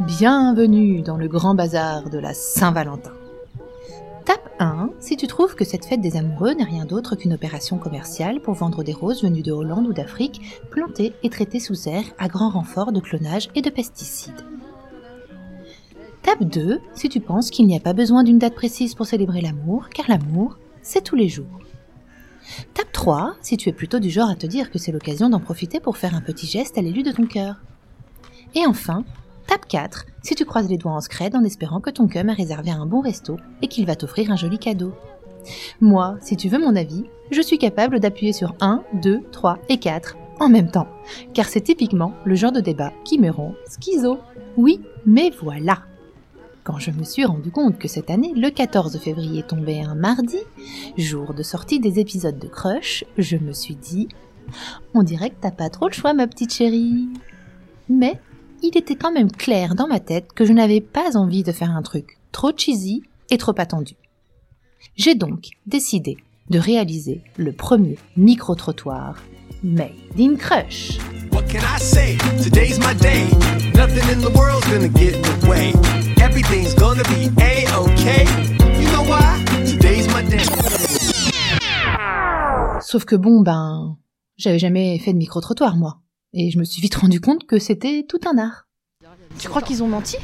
Bienvenue dans le grand bazar de la Saint-Valentin. Tape 1 si tu trouves que cette fête des amoureux n'est rien d'autre qu'une opération commerciale pour vendre des roses venues de Hollande ou d'Afrique, plantées et traitées sous serre à grand renfort de clonage et de pesticides. Tape 2 si tu penses qu'il n'y a pas besoin d'une date précise pour célébrer l'amour, car l'amour, c'est tous les jours. Tape 3 si tu es plutôt du genre à te dire que c'est l'occasion d'en profiter pour faire un petit geste à l'élu de ton cœur. Et enfin, tape 4 si tu croises les doigts en scred en espérant que ton cum a réservé un bon resto et qu'il va t'offrir un joli cadeau. Moi, si tu veux mon avis, je suis capable d'appuyer sur 1, 2, 3 et 4 en même temps, car c'est typiquement le genre de débat qui me rend schizo. Oui, mais voilà. Quand je me suis rendu compte que cette année, le 14 février tombait un mardi, jour de sortie des épisodes de Crush, je me suis dit On dirait que t'as pas trop le choix, ma petite chérie. Mais il était quand même clair dans ma tête que je n'avais pas envie de faire un truc trop cheesy et trop attendu. J'ai donc décidé de réaliser le premier micro-trottoir Made in Crush. What can I say? Today's my day. Nothing in the world's gonna get in the way. Everything's gonna be a-okay. You know why? Today's my day. Sauf que bon, ben, j'avais jamais fait de micro-trottoir, moi. Et je me suis vite rendu compte que c'était tout un art. Tu crois qu'ils ont menti?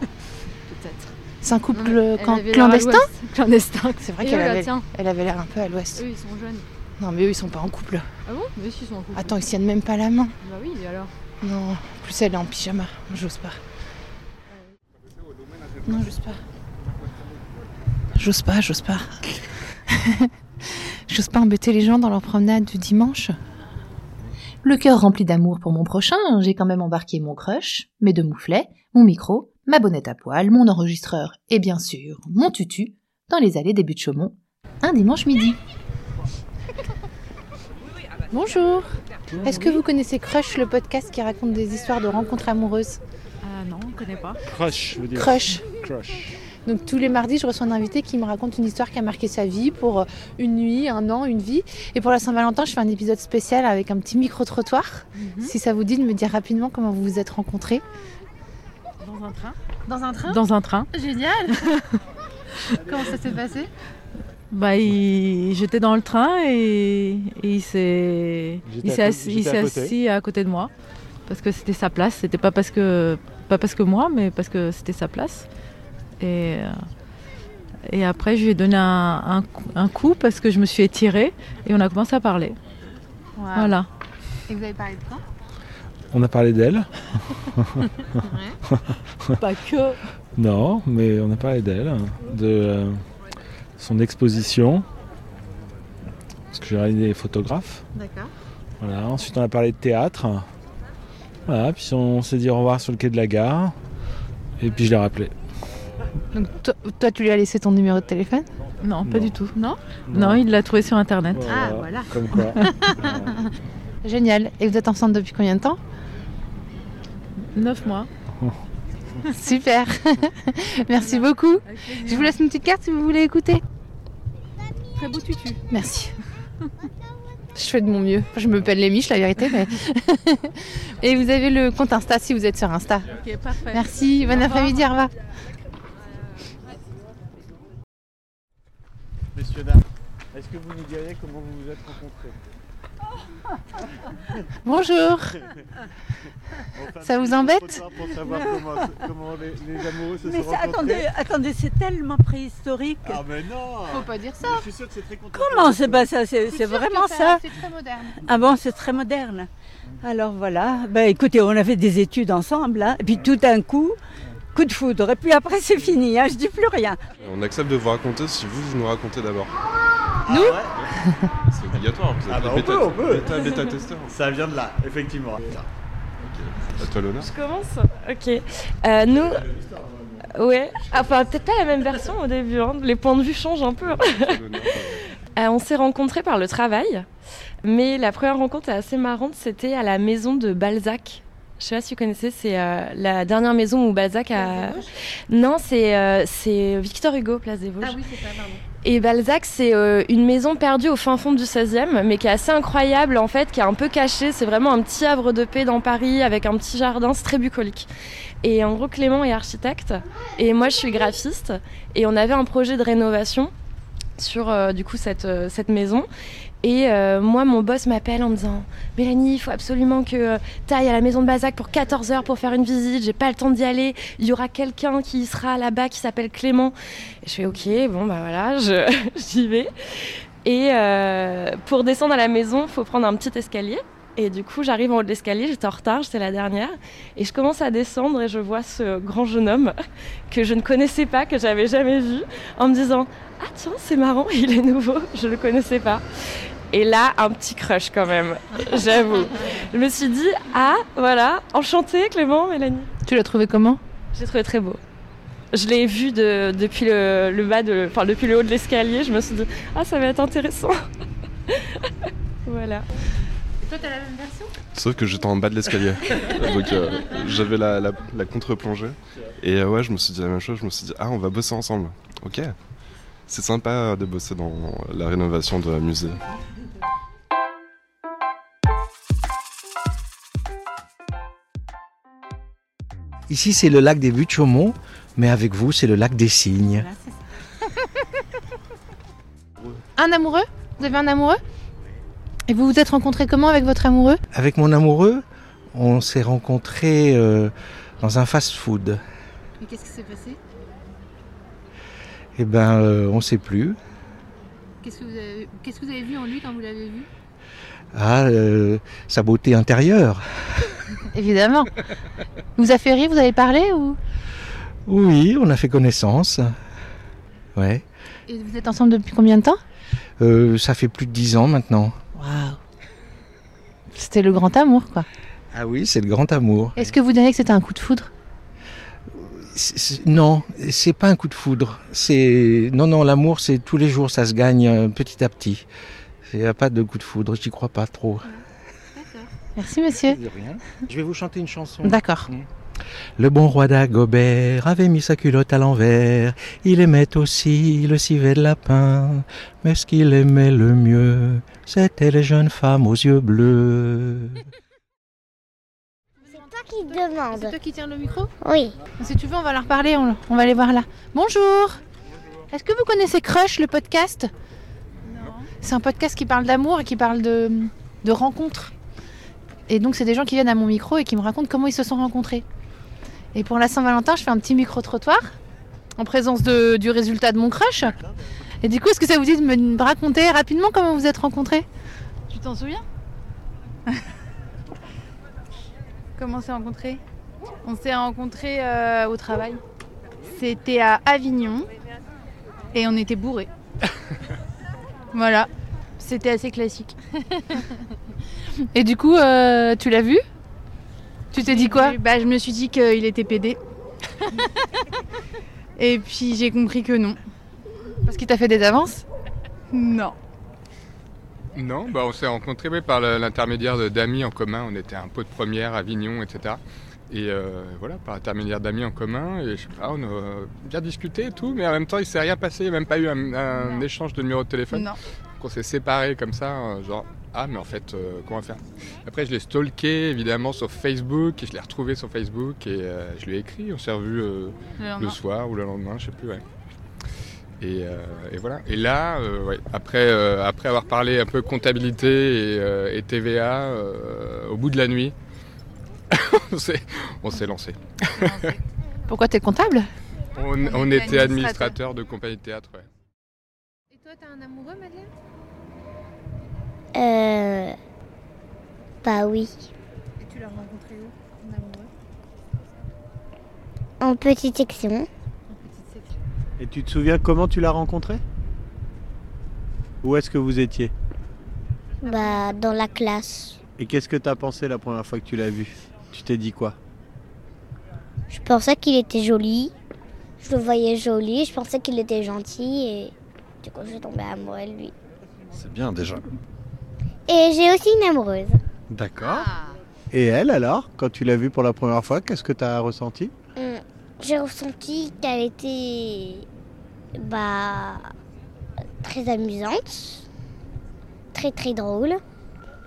Peut-être. C'est un couple Non, clandestin? Clandestin. C'est vrai qu'elle avait, tiens. elle avait l'air un peu à l'ouest. Eux, ils sont jeunes. Non, mais eux, ils sont pas en couple. Ah bon? Mais si, ils sont en couple. Attends, ils tiennent même pas la main. Bah oui, et alors? Non, en plus elle est en pyjama. J'ose pas. Non, j'ose pas. J'ose pas, j'ose pas. j'ose pas embêter les gens dans leur promenade du dimanche? Le cœur rempli d'amour pour mon prochain, j'ai quand même embarqué mon crush, mes deux mouflets, mon micro, ma bonnette à poil, mon enregistreur et bien sûr mon tutu dans les allées des buts de Chaumont, un dimanche midi. Bonjour. Est-ce que vous connaissez Crush, le podcast qui raconte des histoires de rencontres amoureuses? Ah non, on connaît pas. Crush, je veux dire. Crush. Crush. Donc tous les mardis, je reçois un invité qui me raconte une histoire qui a marqué sa vie pour euh, une nuit, un an, une vie. Et pour la Saint-Valentin, je fais un épisode spécial avec un petit micro-trottoir. Mhm. Si ça vous dit de me dire rapidement comment vous vous êtes rencontrés. Dans un train Dans un train Dans un train. Génial Comment ça s'est passé? Bah, il- j'étais dans le train et, et il s'est assis, assis à côté de moi parce que c'était sa place. C'était pas parce que pas parce que moi, mais parce que c'était sa place. Et euh, et après, je lui ai donné un, un coup- un coup parce que je me suis étirée et on a commencé à parler. Voilà. Et vous avez parlé de quoi? On a parlé d'elle. Pas que. Non, mais on a parlé d'elle, de euh, son exposition. Parce que j'ai réalisé des photographes. D'accord. Voilà. Ensuite, on a parlé de théâtre. Voilà. Puis on s'est dit au revoir sur le quai de la gare. Et puis je l'ai rappelé. Donc toi, toi, tu lui as laissé ton numéro de téléphone? Non, pas Non. du tout. Non? Non, il l'a trouvé sur internet. Ah, voilà. Comme quoi. Génial. Et vous êtes ensemble depuis combien de temps? Neuf mois. Super. Merci beaucoup. Je vous laisse une petite carte si vous voulez écouter. Très beau tutu. Merci. Je fais de mon mieux. Je me pèle les miches, la vérité. Mais... Et vous avez le compte Insta si vous êtes sur Insta. Ok, parfait. Merci. Bon après-midi. Au revoir. Messieurs, dames, est-ce que vous nous diriez comment vous vous êtes rencontrés Bonjour. Enfin, Ça vous embête Pour savoir comment, comment les, les amoureux se Mais sont rencontrés. attendez, attendez, c'est tellement préhistorique. Ah mais non Faut pas dire ça. Je suis sûr que c'est très contemporain. Comment c'est pas ça C'est c'est vraiment ça C'est très moderne. Ah bon, c'est très moderne. Alors voilà, ben écoutez, on a fait des études ensemble, hein, et puis tout d'un coup, coup de foudre, et puis après c'est fini, hein, je dis plus rien. On accepte de vous raconter si vous, vous nous racontez d'abord. Nous C'est obligatoire, vous êtes Ah bah, on bêta, peut, on peut. bêta, bêta testeurs. Ça vient de là, effectivement. À toi l'honneur. Je commence Ok. Euh, nous. Ouais. Enfin, peut-être pas la même version au début. hein. Les points de vue changent un peu. L'honneur. Euh, on s'est rencontrés par le travail. Mais la première rencontre est assez marrante. C'était à la maison de Balzac. Je sais pas si vous connaissez, c'est euh, la dernière maison où Balzac a. Non, c'est euh, c'est Victor Hugo, Place des Vosges. Ah oui, c'est ça, pardon. Et Balzac, c'est euh, une maison perdue au fin fond du 16e, mais qui est assez incroyable en fait, qui est un peu cachée. C'est vraiment un petit havre de paix dans Paris avec un petit jardin, c'est très bucolique. Et en gros, Clément est architecte et moi je suis graphiste. Et on avait un projet de rénovation sur euh, du coup cette, euh, cette maison. Et euh, moi, mon boss m'appelle en me disant Mélanie, il faut absolument que tu ailles à la maison de Balzac pour 14 heures pour faire une visite. J'ai pas le temps d'y aller. Il y aura quelqu'un qui sera là-bas qui s'appelle Clément. Et je fais Ok, bon, bah voilà, j'y vais. Et pour descendre à la maison, il faut prendre un petit escalier. Et du coup, j'arrive en haut de l'escalier, j'étais en retard, j'étais la dernière. Et je commence à descendre et je vois ce grand jeune homme que je ne connaissais pas, que j'avais jamais vu, en me disant Ah tiens, c'est marrant, il est nouveau, je le connaissais pas. Et là, un petit crush quand même, j'avoue. Je me suis dit Ah, voilà, enchanté Clément, Mélanie. Tu l'as trouvé comment? J'ai trouvé très beau. Je l'ai vu de- depuis le, le bas de, enfin depuis le haut de l'escalier. Je me suis dit ah ça va être intéressant. voilà. Toi, t'as la même version? Sauf que j'étais en bas de l'escalier. Donc euh, j'avais la, la- la contre-plongée. Et euh, ouais, je me suis dit la même chose. Je me suis dit, ah, on va bosser ensemble. Ok. C'est sympa de bosser dans la rénovation de musée. Ici, c'est le lac des buttes Chaumont, mais avec vous, c'est le lac des cygnes. Un amoureux? Vous avez un amoureux? Et vous vous êtes rencontrés comment avec votre amoureux? Avec mon amoureux, on s'est rencontrés euh, dans un fast-food. Et qu'est-ce qui s'est passé? Eh ben, euh, on sait plus. Qu'est-ce que, vous avez... qu'est-ce que vous avez vu en lui quand vous l'avez vu? Ah, euh, sa beauté intérieure. Évidemment. vous a fait rire, vous avez parlé ou? Oui, on a fait connaissance. Ouais. Et vous êtes ensemble depuis combien de temps? Euh, ça fait plus de dix ans maintenant. Waouh C'était le grand amour, quoi. Ah oui, c'est le grand amour. Est-ce que vous diriez que c'était un coup de foudre? Non, c'est pas un coup de foudre. C'est non, non, l'amour, c'est tous les jours, ça se gagne euh, petit à petit. Il n'y a pas de coup de foudre, j'y crois pas trop. Merci, monsieur. De rien. Je vais vous chanter une chanson. D'accord. Le bon roi d'Agobert avait mis sa culotte à l'envers. Il aimait aussi le civet de lapin. Mais ce qu'il aimait le mieux, c'était les jeunes femmes aux yeux bleus. C'est toi qui C'est demande. toi qui tiens le micro Oui. Si tu veux, on va leur parler, on, on va aller voir là. Bonjour Est-ce que vous connaissez Crush, le podcast? Non. C'est un podcast qui parle d'amour et qui parle de, de rencontres. Et donc, c'est des gens qui viennent à mon micro et qui me racontent comment ils se sont rencontrés. Et pour la Saint-Valentin, je fais un petit micro-trottoir en présence de- du résultat de mon crush. Et du coup, est-ce que ça vous dit de me raconter rapidement comment vous êtes rencontrés? Tu t'en souviens? Comment on s'est rencontrés On s'est rencontrés euh, au travail. C'était à Avignon et on était bourrés. voilà, c'était assez classique. Et du coup, euh, tu l'as vu? Tu t'es dit quoi? Bah, Je me suis dit qu'il était pédé. et puis j'ai compris que non. Parce qu'il t'a fait des avances? Non. Non, bah on s'est rencontrés oui, par l'intermédiaire d'amis en commun. On était un pot de première à Avignon, etc. Et euh, voilà, par l'intermédiaire d'amis en commun. Et je sais pas, on a bien discuté et tout, mais en même temps, il s'est rien passé. Il n'y a même pas eu un, échange de numéro de téléphone. Non. Donc on s'est séparés comme ça, euh, genre, ah, mais en fait, euh, comment faire? Après, je l'ai stalké évidemment sur Facebook et je l'ai retrouvé sur Facebook et euh, je lui ai écrit. On s'est revu euh, Le soir ou le lendemain, je sais plus, ouais. Et, euh, et voilà. Et là, euh, ouais, après, euh, après avoir parlé un peu comptabilité et, euh, et TVA, euh, au bout de la nuit, on s'est- lancé. Pourquoi t'es comptable? On, On on était administrateur. administrateur de compagnie de théâtre, ouais. Et toi, t'as un amoureux, Madeleine? Euh. Bah oui. Et tu l'as rencontré où, ton amoureux? En petite section. Et tu te souviens comment tu l'as rencontré? Où est-ce que vous étiez? Bah, dans la classe. Et qu'est-ce que tu as pensé la première fois que tu l'as vu? Tu t'es dit quoi? Je pensais qu'il était joli. Je le voyais joli. Je pensais qu'il était gentil. Et du coup, je suis tombée amoureuse de lui. C'est bien déjà. Et j'ai aussi une amoureuse. D'accord. Et elle alors, quand tu l'as vue pour la première fois, qu'est-ce que tu as ressenti? J'ai ressenti qu'elle était. Bah. très amusante, très très drôle,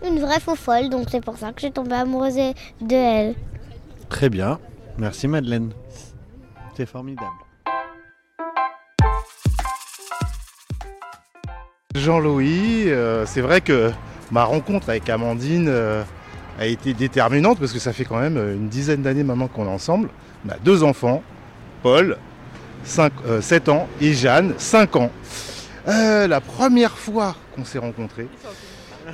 une vraie faux folle, donc c'est pour ça que j'ai tombé amoureuse de elle. Très bien. Merci Madeleine. C'est formidable. Jean-Louis, euh, c'est vrai que ma rencontre avec Amandine euh, a été déterminante parce que ça fait quand même euh, une dizaine d'années maintenant qu'on est ensemble. On a deux enfants, Paul, 5, 7 ans, et Jeanne, 5 ans. Euh, la première fois qu'on s'est rencontrés,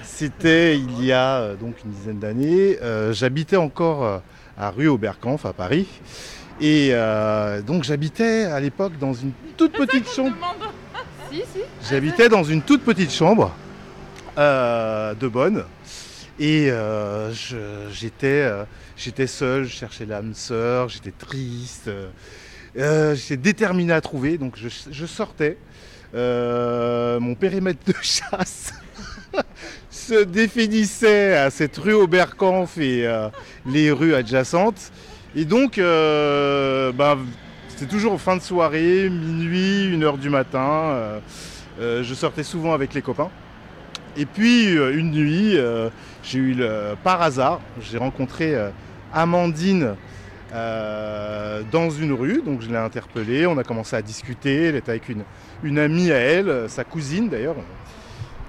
c'était il y a euh, donc une dizaine d'années. Euh, j'habitais encore euh, à rue Oberkampf à Paris. Et euh, donc j'habitais à l'époque dans une toute petite chambre. Si, si. J'habitais dans une toute petite chambre euh, de bonne. Et euh, euh, j'étais seul, je cherchais l'âme sœur, j'étais triste. euh, j'étais déterminé à trouver, donc je, sortais. Mon périmètre de chasse se définissait à cette rue Oberkampf et les rues adjacentes. Et donc, ben, c'était toujours fin de soirée, minuit, une heure du matin. je sortais souvent avec les copains. Et puis, euh, une nuit, euh, j'ai eu le, par hasard, j'ai rencontré euh, Amandine euh, dans une rue. Donc, je l'ai interpellée. On a commencé à discuter. Elle était avec une, une amie à elle, sa cousine d'ailleurs.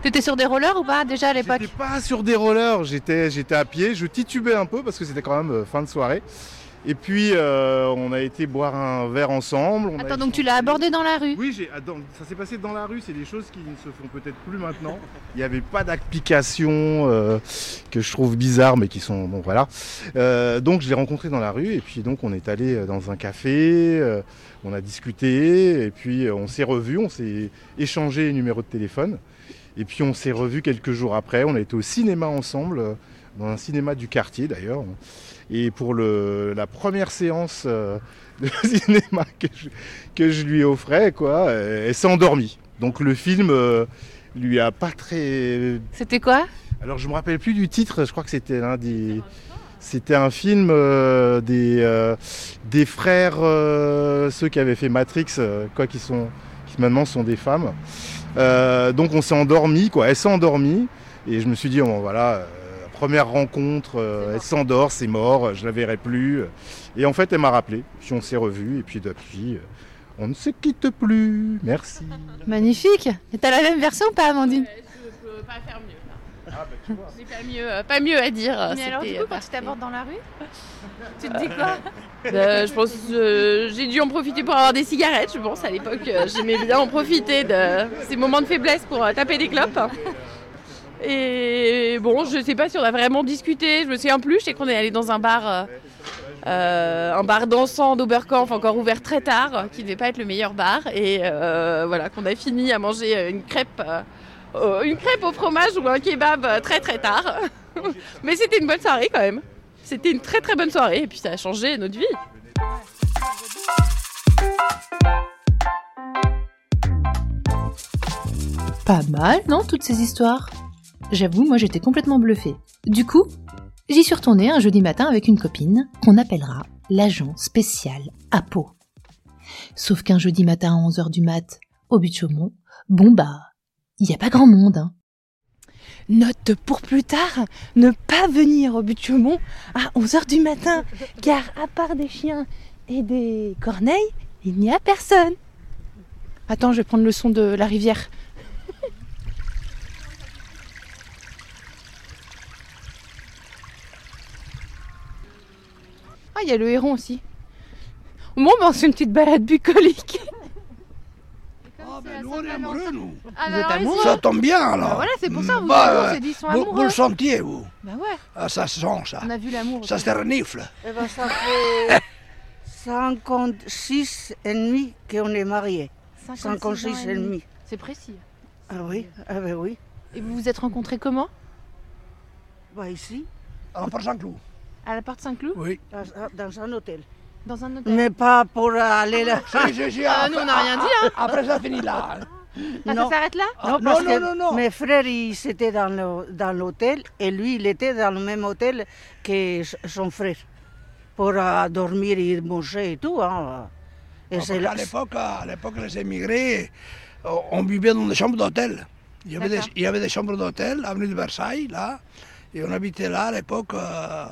T'étais sur des rollers ou pas déjà à l'époque? J'étais pas sur des rollers, j'étais, j'étais à pied, je titubais un peu parce que c'était quand même fin de soirée. Et puis euh, on a été boire un verre ensemble. on Attends, donc tu l'as abordé dans la rue Oui, j'ai, ah, ça s'est passé dans la rue, c'est des choses qui ne se font peut-être plus maintenant. Il n'y avait pas d'application euh, que je trouve bizarre, mais qui sont bon voilà. Euh, donc je l'ai rencontré dans la rue et puis donc on est allé dans un café, on a discuté et puis on s'est revus, on s'est échangé les numéros de téléphone et puis on s'est revus quelques jours après. On a été au cinéma ensemble, dans un cinéma du quartier d'ailleurs. Et pour le, la première séance euh, de cinéma que je, que je lui offrais, quoi, euh, elle s'est endormie. Donc le film euh, lui a pas très. C'était quoi? Alors je me rappelle plus du titre. Je crois que c'était l'un des. C'était un film euh, des, des frères, ceux qui avaient fait Matrix, quoi, qui sont, qui maintenant sont des femmes. Donc on s'est endormi, quoi. Elle s'est endormie et je me suis dit, bon, voilà, première rencontre, euh, elle s'endort, c'est mort, je la verrai plus. Et en fait, elle m'a rappelé, puis on s'est revus et puis depuis, euh, on ne se quitte plus. Merci. Magnifique Et t'as la même version ou pas, Amandine Je peux pas faire mieux. J'ai pas mieux, euh, pas mieux à dire. Mais alors, du coup, euh, quand tu t'abordes dans la rue, tu te dis quoi Euh, je pense que j'ai dû en profiter pour avoir des cigarettes, je pense. À l'époque, euh, j'aimais bien en profiter de ces moments de faiblesse pour euh, taper des clopes. Et bon, je sais pas si on a vraiment discuté, je me souviens plus. Je sais qu'on est allé dans un bar, euh, euh, un bar dansant d'Oberkampf, encore ouvert très tard, qui devait pas être le meilleur bar. Et euh, voilà, qu'on a fini à manger une crêpe, une crêpe au fromage ou un kebab très très tard. Mais c'était une bonne soirée quand même. C'était une très très bonne soirée et puis ça a changé notre vie. Pas mal, non, toutes ces histoires? J'avoue, moi j'étais complètement bluffée. Du coup, j'y suis retournée un jeudi matin avec une copine qu'on appellera l'agent spécial à Pau. Sauf qu'un jeudi matin à 11h du mat, au but de Chaumont, bon bah, il y a pas grand monde, hein. Note pour plus tard, ne pas venir au but de Chaumont à 11h du matin, car à part des chiens et des corneilles, il n'y a personne. Attends, je vais prendre le son de la rivière. Il y a le héron aussi. Bon, ben, c'est une petite balade bucolique. Ah ben nous on est amoureux nous. Ah, bah, alors. Ça tombe bien alors. Bah voilà, c'est pour ça, vous- Bah, on s'est dit, ils sont vous, amoureux. vous le sentiez vous Bah ouais, Ah ça se sent ça. on a vu l'amour. Ça se renifle. Eh ben, ça fait 56 et demi qu'on est mariés. 56 et demi. C'est précis. Ah oui, ah ben oui. Et vous vous êtes rencontrés comment? Bah ici, À la Porte Saint-Cloud. À la porte Saint-Cloud Oui. dans, dans un hôtel. Dans un hôtel Mais pas pour aller là. Si, si, si, Ah, après- nous, on n'a rien dit, hein. Après ça finit là. Ah, ça s'arrête là Ah, Non, non, parce non, que non, non. Mes frères, ils étaient dans l'hôtel et lui, il était dans le même hôtel que son frère. Pour euh, dormir et manger et tout. Hein. Et Ah, c'est parce là- qu'à l'époque, à l'époque les émigrés, on vivait dans des chambres d'hôtel. Il y avait des, D'accord. il y avait des chambres d'hôtel, avenue de Versailles, là. Et on habitait là à l'époque. euh, euh,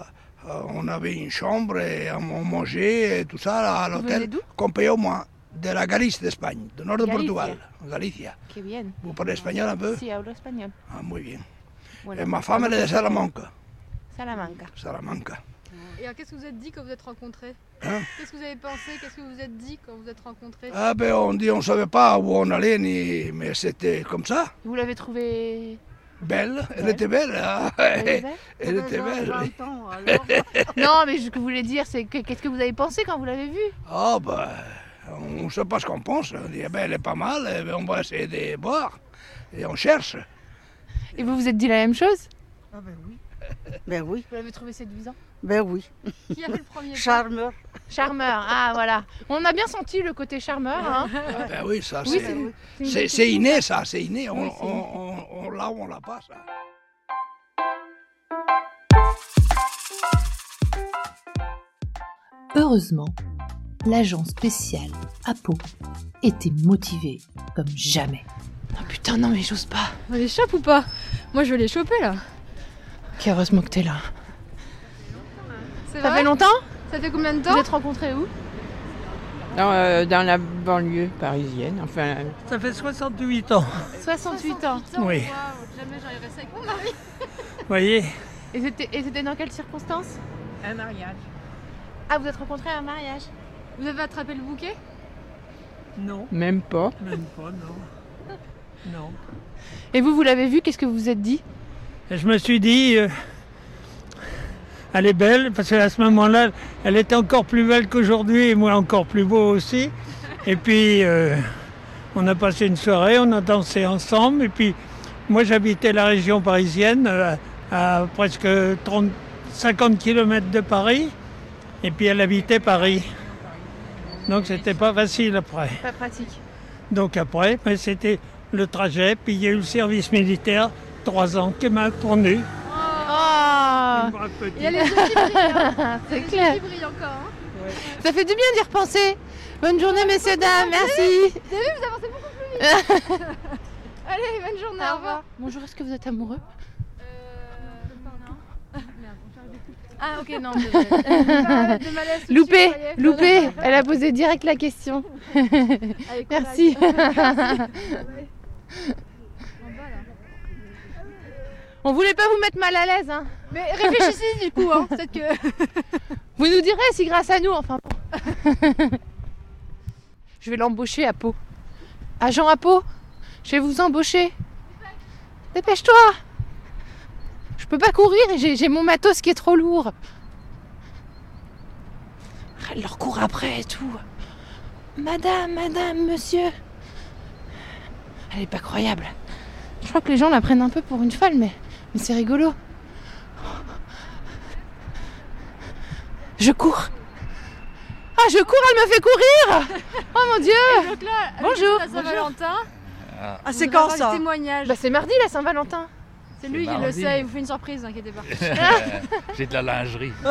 on avait une chambre et on, mangeait et tout ça à l'hôtel qu'on payait au moins. De la Galice d'Espagne, du nord de Galicia. Portugal, Galicia. Qué bien. Vous parlez espagnol un peu? Sí, hablo español. Ah, muy bien. Bueno, et ma femme, elle est de Salamanca. Salamanca. Salamanca. Et alors, qu'est-ce que vous êtes dit quand vous êtes rencontrés? Hein? Qu'est-ce que vous avez pensé? Qu'est-ce que vous vous êtes dit quand vous êtes rencontrés? Ah ben on dit on savait pas où on allait, ni... mais c'était comme ça. Vous l'avez trouvé Belle, elle était belle. hein. Elle était belle Elle était belle. Non, mais ce que vous voulez dire, c'est que qu'est-ce que vous avez pensé quand vous l'avez vue? Ah ben, on ne sait pas ce qu'on pense. On dit, eh ben, elle est pas mal, eh ben, on va essayer de boire. Et on cherche. Et vous vous êtes dit la même chose? Ah ben oui. Ben oui. Vous l'avez trouvé séduisant Ben oui. Qui a fait le premier Charmeur. Charmeur, ah voilà. On a bien senti le côté charmeur. Hein. Ben oui, ça Oui, c'est... c'est inné ça, c'est inné. On, Oui, c'est on, inné. on- on l'a ou on l'a pas ça. Heureusement, l'agent spécial Apo était motivé comme jamais. Oh putain, non mais j'ose pas. On les chope ou pas? Moi, je vais les choper là. Ok, heureusement que t'es là. Ça vrai fait longtemps Ça fait combien de temps Vous êtes rencontrés où Dans, euh, dans la banlieue parisienne, enfin. Ça fait 68 ans. 68 ans. Oui. Jamais j'arriverai ça avec mon mari. Vous voyez Et c'était et c'était dans quelles circonstances Un mariage. Ah, vous êtes rencontrés à un mariage Vous avez attrapé le bouquet Non. Même pas. Même pas, non. Non. Et vous, vous l'avez vu, qu'est-ce que vous vous êtes dit Et je me suis dit, euh, elle est belle, parce qu'à ce moment-là, elle était encore plus belle qu'aujourd'hui, et moi encore plus beau aussi. Et puis, euh, on a passé une soirée, on a dansé ensemble, et puis, moi j'habitais la région parisienne, euh, à presque 30, 50 km de Paris, et puis elle habitait Paris. Donc c'était pas facile après. Pas pratique. Donc après, ben, c'était le trajet, puis il y a eu le service militaire, trois ans, qui m'a tourné. Oh Il y a les yeux qui brillent. hein. C'est Les yeux clair. qui brillent encore. hein. Ça fait du bien d'y repenser. Bonne journée, messieurs, dames, merci. Vous avez vu, vous avancez beaucoup plus vite. Allez, bonne journée, au revoir. Bonjour, est-ce que vous êtes amoureux? Ah, ok, non. de Loupé, loupé. Elle a posé direct la question. Avec Merci. courage. On voulait pas vous mettre mal à l'aise, hein. Mais réfléchissez du coup, hein. Peut-être que. Vous nous direz si grâce à nous, enfin bon. Je vais l'embaucher à Pau. Agent à Pau, je vais vous embaucher. Dépêche-toi. Je peux pas courir et j'ai j'ai mon matos qui est trop lourd. Elle leur court après et tout. Madame, madame, monsieur. Elle est pas croyable. Je crois que les gens la prennent un peu pour une folle, mais, mais c'est rigolo. Je cours. Ah, je cours, elle me fait courir Oh mon dieu donc là, Bonjour. Saint-Valentin. Ah, c'est quand ça. Bah c'est mardi la Saint-Valentin. C'est lui qui le sait, il vous fait une surprise, inquiétez pas. J'ai de la lingerie.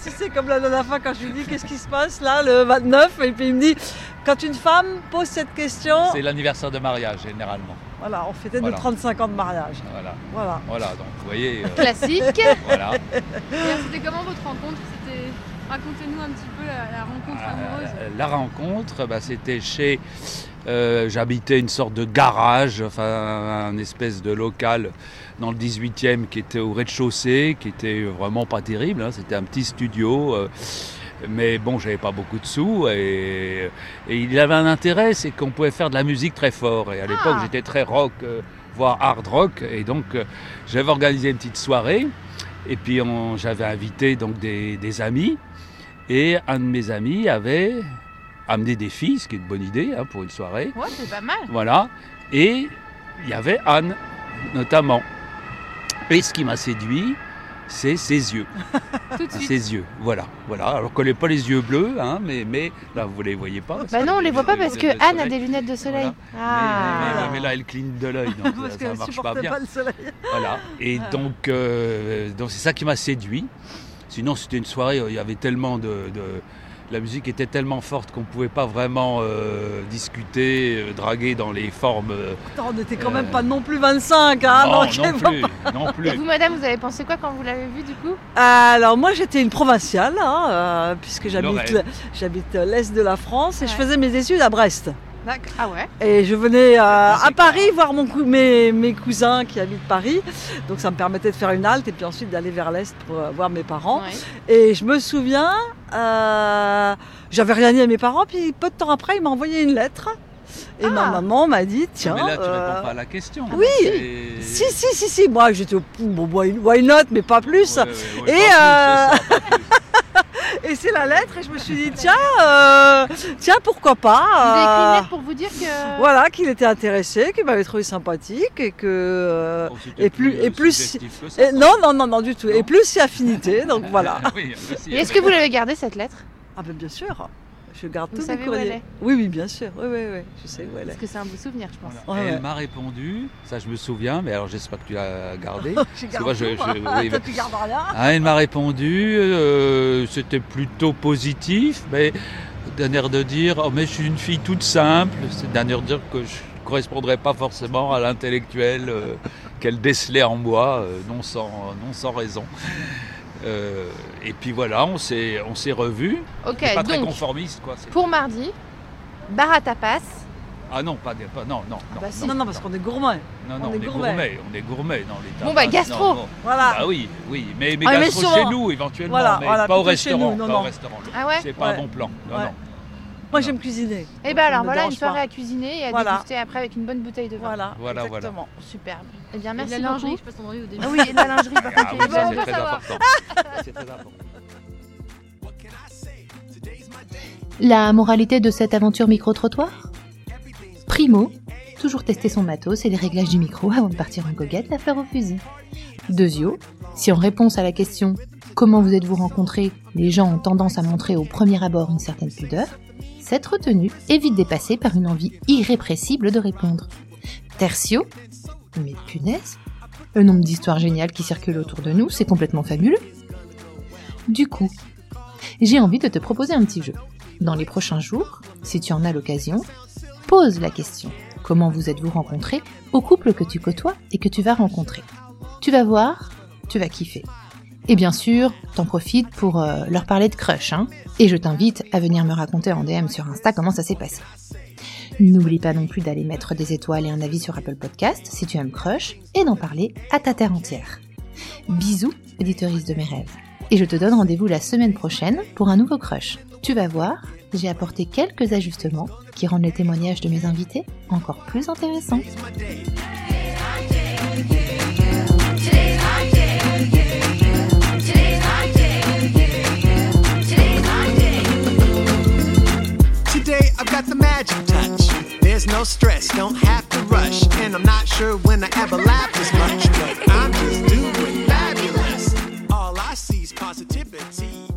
Si c'est comme la dernière fois quand je lui dis qu'est-ce qui se passe là le 29 et puis il me dit quand une femme pose cette question, C'est l'anniversaire de mariage généralement. voilà, on fêtait Voilà. nos 35 ans de mariage. Voilà. Voilà. Voilà, donc vous voyez. euh, Classique. Voilà. C'était comment votre rencontre Racontez-nous un petit peu la, la rencontre amoureuse. Euh, La rencontre, bah, c'était chez. euh, J'habitais une sorte de garage, enfin un espèce de local dans le 18e qui était au rez-de-chaussée, qui était vraiment pas terrible. hein. C'était un petit studio. euh, mais bon, j'avais pas beaucoup de sous et, et il avait un intérêt, c'est qu'on pouvait faire de la musique très fort. Et à l'époque, Ah. j'étais très rock, euh, voire hard rock. Et donc, j'avais organisé une petite soirée. Et puis, j'avais invité donc des, des amis. Et un de mes amis avait amené des filles, ce qui est une bonne idée hein, pour une soirée. Ouais, c'est pas mal. Voilà. Et il y avait Anne, notamment. Et ce qui m'a séduit, c'est ses yeux. Tout de suite. Ses yeux, voilà. voilà. Alors qu'on n'a pas les yeux bleus, hein, mais, mais là, vous ne les voyez pas. Bah non, on les voit pas parce que Anne a des lunettes de soleil. Ah. mais là, elle cligne de l'œil, donc Parce ça ne marche pas bien. pas le soleil. Voilà. Et Ah. donc, euh, donc c'est ça qui m'a séduit. Sinon, c'était une soirée où il y avait tellement de, de- la musique était tellement forte qu'on ne pouvait pas vraiment euh, discuter, euh, draguer dans les formes. euh, Attends, on n'était quand même pas non plus 25, hein non, non plus, non plus. Et vous, madame, vous avez pensé quoi quand vous l'avez vu du coup? Alors moi j'étais une provinciale, hein, euh, puisque j'habite l'est de la France et je faisais mes études à Brest. D'accord. Ah ouais Et je venais euh, à Paris voir mon cou- mes, mes cousins qui habitent Paris. Donc ça me permettait de faire une halte et puis ensuite d'aller vers l'Est pour euh, voir mes parents. Et je me souviens, euh, j'avais rien dit à mes parents, puis peu de temps après, ils m'ont envoyé une lettre. Et ma maman m'a dit, tiens... mais là, tu euh, réponds pas à la question. oui, C'est- si, si, si, si, moi j'étais au bon, why not, mais pas plus. ouais, et pas euh, et c'est la lettre, et je me suis dit, tiens, euh, tiens, pourquoi pas. Vous avez écrit une euh, lettre pour vous dire que. Voilà, qu'il était intéressé, qu'il m'avait trouvé sympathique et que. euh, et plus. Et plus que ça. et non, non, non, non, du tout. Et plus si affinité, donc voilà. Oui, est-ce que vous l'avez gardée cette lettre? Ah, ben bien sûr. Je garde Vous tous mes savez où elle courriers. est Oui, oui, bien sûr. Oui, oui, oui. Je sais où elle est. Parce que c'est un beau souvenir, je pense. Elle m'a répondu, ça je me souviens, mais alors j'espère que tu l'as gardé. Moi, oui, Toi, bah- tu. Ah, elle m'a répondu, euh, c'était plutôt positif, mais d'un air de dire, oh mais je suis une fille toute simple, c'est d'un air de dire que je ne correspondrais pas forcément à l'intellectuel euh, qu'elle décelait en moi, euh, non, sans, non sans raison. Euh, et puis voilà, on s'est, on s'est revus. Ok, C'est pas très donc, conformiste, quoi. c'est- Pour mardi, bar à tapas. Ah non, pas, des- pas non, non, non. Bah si. Non, non, parce qu'on est gourmand. Non, non, on on, est est gourmet. gourmet, on est gourmet dans les Bon, bah, tapas. gastro. Non, non. Voilà. Bah oui, oui, mais, mais Ah, mais gastro souvent- chez nous éventuellement, Voilà, mais voilà, pas au restaurant. nous, non, pas non. au restaurant. Ah ouais C'est pas Ouais. un bon plan. Non, Ouais. non. Moi, j'aime cuisiner. Et ben alors me voilà une soirée pas. à cuisiner et à Voilà. déguster après avec une bonne bouteille de vin. Voilà, Voilà, voilà. exactement. Superbe. Eh bien Et merci de la lingerie, je au début. Ah oui, et de la lingerie par Ah contre. oui, ça bon c'est de très savoir. important. C'est très important. La moralité de cette aventure micro-trottoir Primo, toujours tester son matos et les réglages du micro avant de partir en goguette, la fleur au fusil. Deuxio, si en réponse à la question Comment vous êtes-vous rencontrés les gens ont tendance à montrer au premier abord une certaine pudeur, cette retenue est vite dépassée par une envie irrépressible de répondre. Tertio, mais punaise, le nombre d'histoires géniales qui circulent autour de nous, c'est complètement fabuleux. Du coup, j'ai envie de te proposer un petit jeu. Dans les prochains jours, si tu en as l'occasion, pose la question comment vous êtes-vous rencontrés au couple que tu côtoies et que tu vas rencontrer? Tu vas voir, tu vas kiffer. Et bien sûr, t'en profites pour euh, leur parler de crush, hein. Et je t'invite à venir me raconter en DM sur Insta comment ça s'est passé. N'oublie pas non plus d'aller mettre des étoiles et un avis sur Apple Podcast si tu aimes Crush et d'en parler à ta terre entière. Bisous, éditorice de mes rêves. Et je te donne rendez-vous la semaine prochaine pour un nouveau Crush. Tu vas voir, j'ai apporté quelques ajustements qui rendent les témoignages de mes invités encore plus intéressants. I've got the magic touch. There's no stress, don't have to rush. And I'm not sure when I ever laughed as much, but I'm just doing fabulous. All I see is positivity.